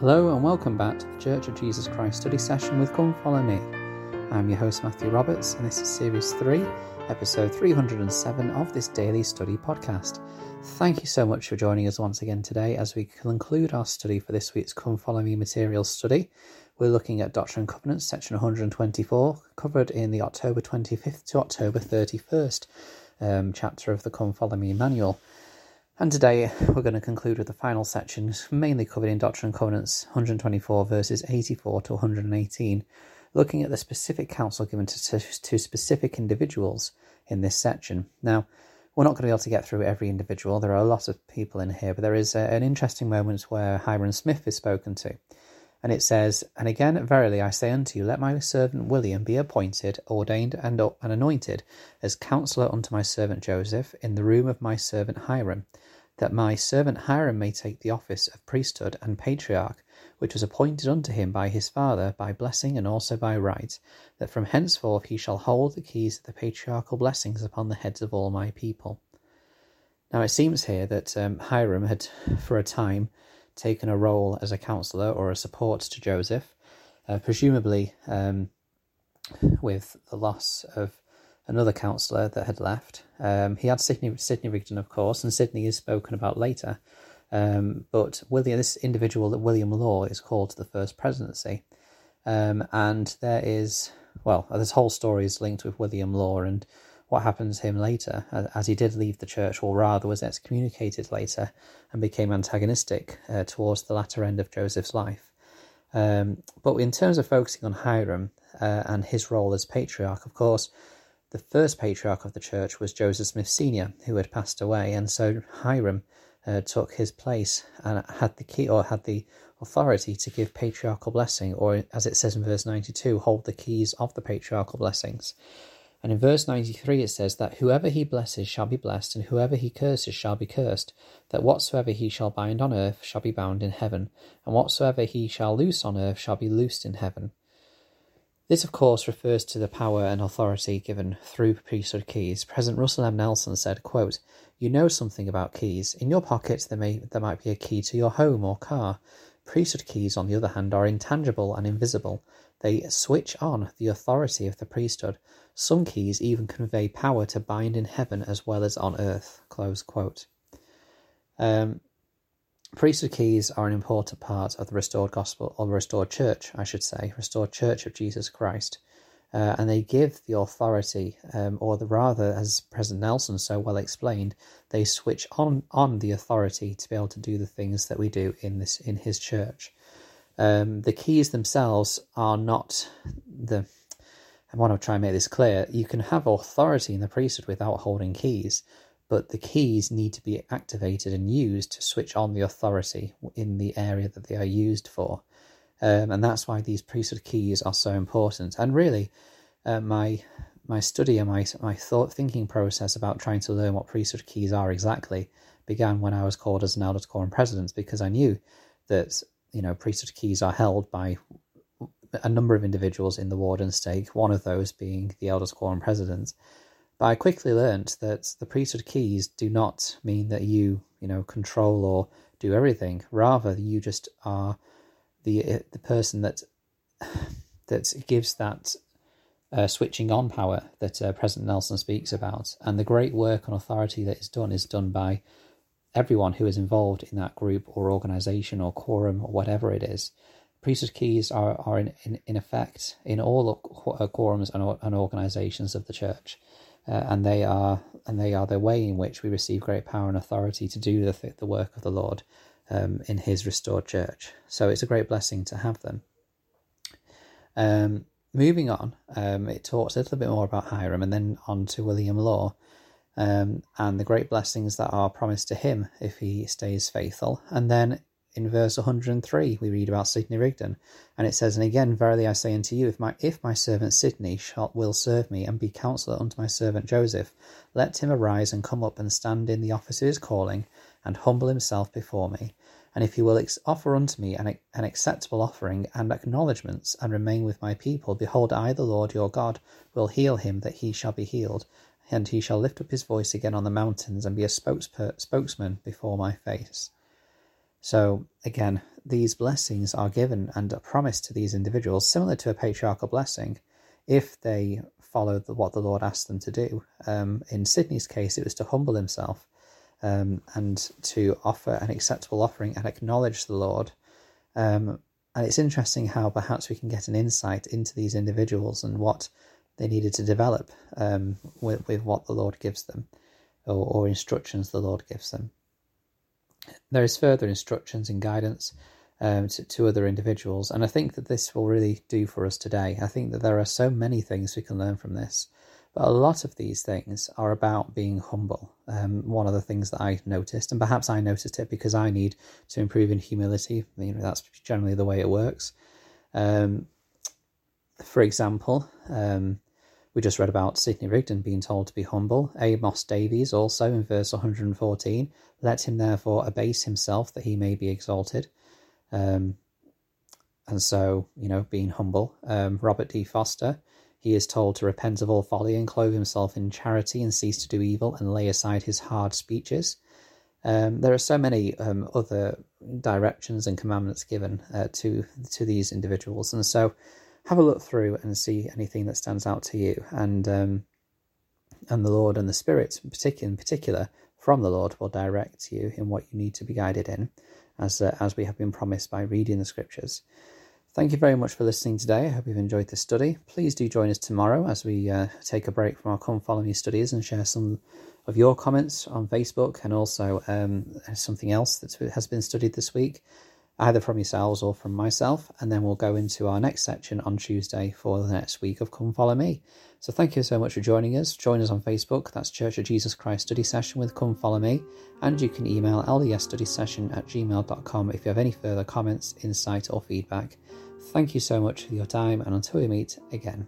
Hello and welcome back to the Church of Jesus Christ study session with Come Follow Me. I'm your host Matthew Roberts and this is Series 3, Episode 307 of this daily study podcast. Thank you so much for joining us once again today as we conclude our study for this week's Come Follow Me material study. We're looking at Doctrine and Covenants, section 124, covered in the October 25th to October 31st um, chapter of the Come Follow Me manual. And today we're going to conclude with the final section, mainly covered in Doctrine and Covenants 124 verses 84 to 118, looking at the specific counsel given to, to specific individuals in this section. Now, we're not going to be able to get through every individual. There are a lot of people in here, but there is a, an interesting moment where Hyrum Smith is spoken to. And it says, And again, verily I say unto you, let my servant William be appointed, ordained, and, and anointed as counselor unto my servant Joseph in the room of my servant Hyrum, that my servant Hyrum may take the office of priesthood and patriarch, which was appointed unto him by his father by blessing and also by right, that from henceforth he shall hold the keys of the patriarchal blessings upon the heads of all my people. Now it seems here that um, Hyrum had, for a time, taken a role as a counselor or a support to Joseph, uh, presumably um, with the loss of another counsellor that had left. Um, he had Sidney, Sidney Rigdon, of course, and Sidney is spoken about later. Um, but William, this individual, that William Law, is called to the first presidency. Um, and there is, well, this whole story is linked with William Law and what happens to him later, as he did leave the church, or rather was excommunicated later and became antagonistic uh, towards the latter end of Joseph's life. Um, but in terms of focusing on Hyrum uh, and his role as patriarch, of course, the first patriarch of the church was Joseph Smith Sr., who had passed away, and so Hyrum uh, took his place and had the key or had the authority to give patriarchal blessing, or as it says in verse 92, hold the keys of the patriarchal blessings. And in verse 93 it says that whoever he blesses shall be blessed, and whoever he curses shall be cursed, that whatsoever he shall bind on earth shall be bound in heaven, and whatsoever he shall loose on earth shall be loosed in heaven. This, of course, refers to the power and authority given through priesthood keys. President Russell M. Nelson said, quote, You know something about keys. In your pocket there may there might be a key to your home or car. Priesthood keys, on the other hand, are intangible and invisible. They switch on the authority of the priesthood. Some keys even convey power to bind in heaven as well as on earth. Close quote. Um, Priesthood keys are an important part of the restored gospel, or the restored church, I should say, restored church of Jesus Christ. Uh, and they give the authority, um, or the rather, as President Nelson so well explained, they switch on on the authority to be able to do the things that we do in this in his church. Um, the keys themselves are not the. I want to try and make this clear. You can have authority in the priesthood without holding keys, but the keys need to be activated and used to switch on the authority in the area that they are used for. Um, and that's why these priesthood keys are so important. And really, uh, my my study and my my thought thinking process about trying to learn what priesthood keys are exactly began when I was called as an elders quorum president because I knew that you know priesthood keys are held by a number of individuals in the warden stake, one of those being the elders quorum president. But I quickly learnt that the priesthood keys do not mean that you, you know, control or do everything. Rather, you just are the uh, the person that that gives that uh, switching on power that uh, President Nelson speaks about, and the great work and authority that is done is done by everyone who is involved in that group or organization or quorum or whatever it is. Priesthood keys are, are in, in, in effect in all quorums and, and organizations of the church. Uh, and they are and they are the way in which we receive great power and authority to do the the work of the Lord um, in His restored church. So it's a great blessing to have them. Um, moving on, um, it talks a little bit more about Hyrum and then on to William Law. Um, and the great blessings that are promised to him if he stays faithful. And then in verse 103 we read about Sidney Rigdon, and it says, And again, verily I say unto you, if my if my servant Sidney shall will serve me, and be counsellor unto my servant Joseph, let him arise and come up and stand in the office of his calling, and humble himself before me. And if he will offer unto me an, an acceptable offering and acknowledgments, and remain with my people, behold, I, the Lord your God, will heal him that he shall be healed, and he shall lift up his voice again on the mountains, and be a spokesper- spokesman before my face. So again, these blessings are given and are promised to these individuals, similar to a patriarchal blessing, if they follow the, what the Lord asked them to do. Um, in Sidney's case, it was to humble himself um, and to offer an acceptable offering and acknowledge the Lord. Um, and it's interesting how perhaps we can get an insight into these individuals and what they needed to develop um, with, with what the Lord gives them or, or instructions the Lord gives them. There is further instructions and guidance um, to, to other individuals, and I think that this will really do for us today. I think that there are so many things we can learn from this, but a lot of these things are about being humble. Um, one of the things that I noticed, and perhaps I noticed it because I need to improve in humility. You know, that's generally the way it works. Um, for example, um, we just read about Sidney Rigdon being told to be humble. Amos Davis also in verse 114, let him therefore abase himself that he may be exalted. Um, and so, you know, being humble. Um, Robert D. Foster, he is told to repent of all folly and clothe himself in charity and cease to do evil and lay aside his hard speeches. Um, there are so many um, other directions and commandments given uh, to to these individuals, and so have a look through and see anything that stands out to you. And um, and the Lord and the Spirit, in particular, in particular, from the Lord, will direct you in what you need to be guided in, as uh, as we have been promised by reading the Scriptures. Thank you very much for listening today. I hope you've enjoyed this study. Please do join us tomorrow as we uh, take a break from our Come Follow Me studies and share some of your comments on Facebook and also um, something else that has been studied this week either from yourselves or from myself, and then we'll go into our next section on Tuesday for the next week of Come Follow Me. So thank you so much for joining us. Join us on Facebook, that's Church of Jesus Christ Study Session with Come Follow Me, and you can email ldsstudysession at gmail.com if you have any further comments, insight, or feedback. Thank you so much for your time, and until we meet again.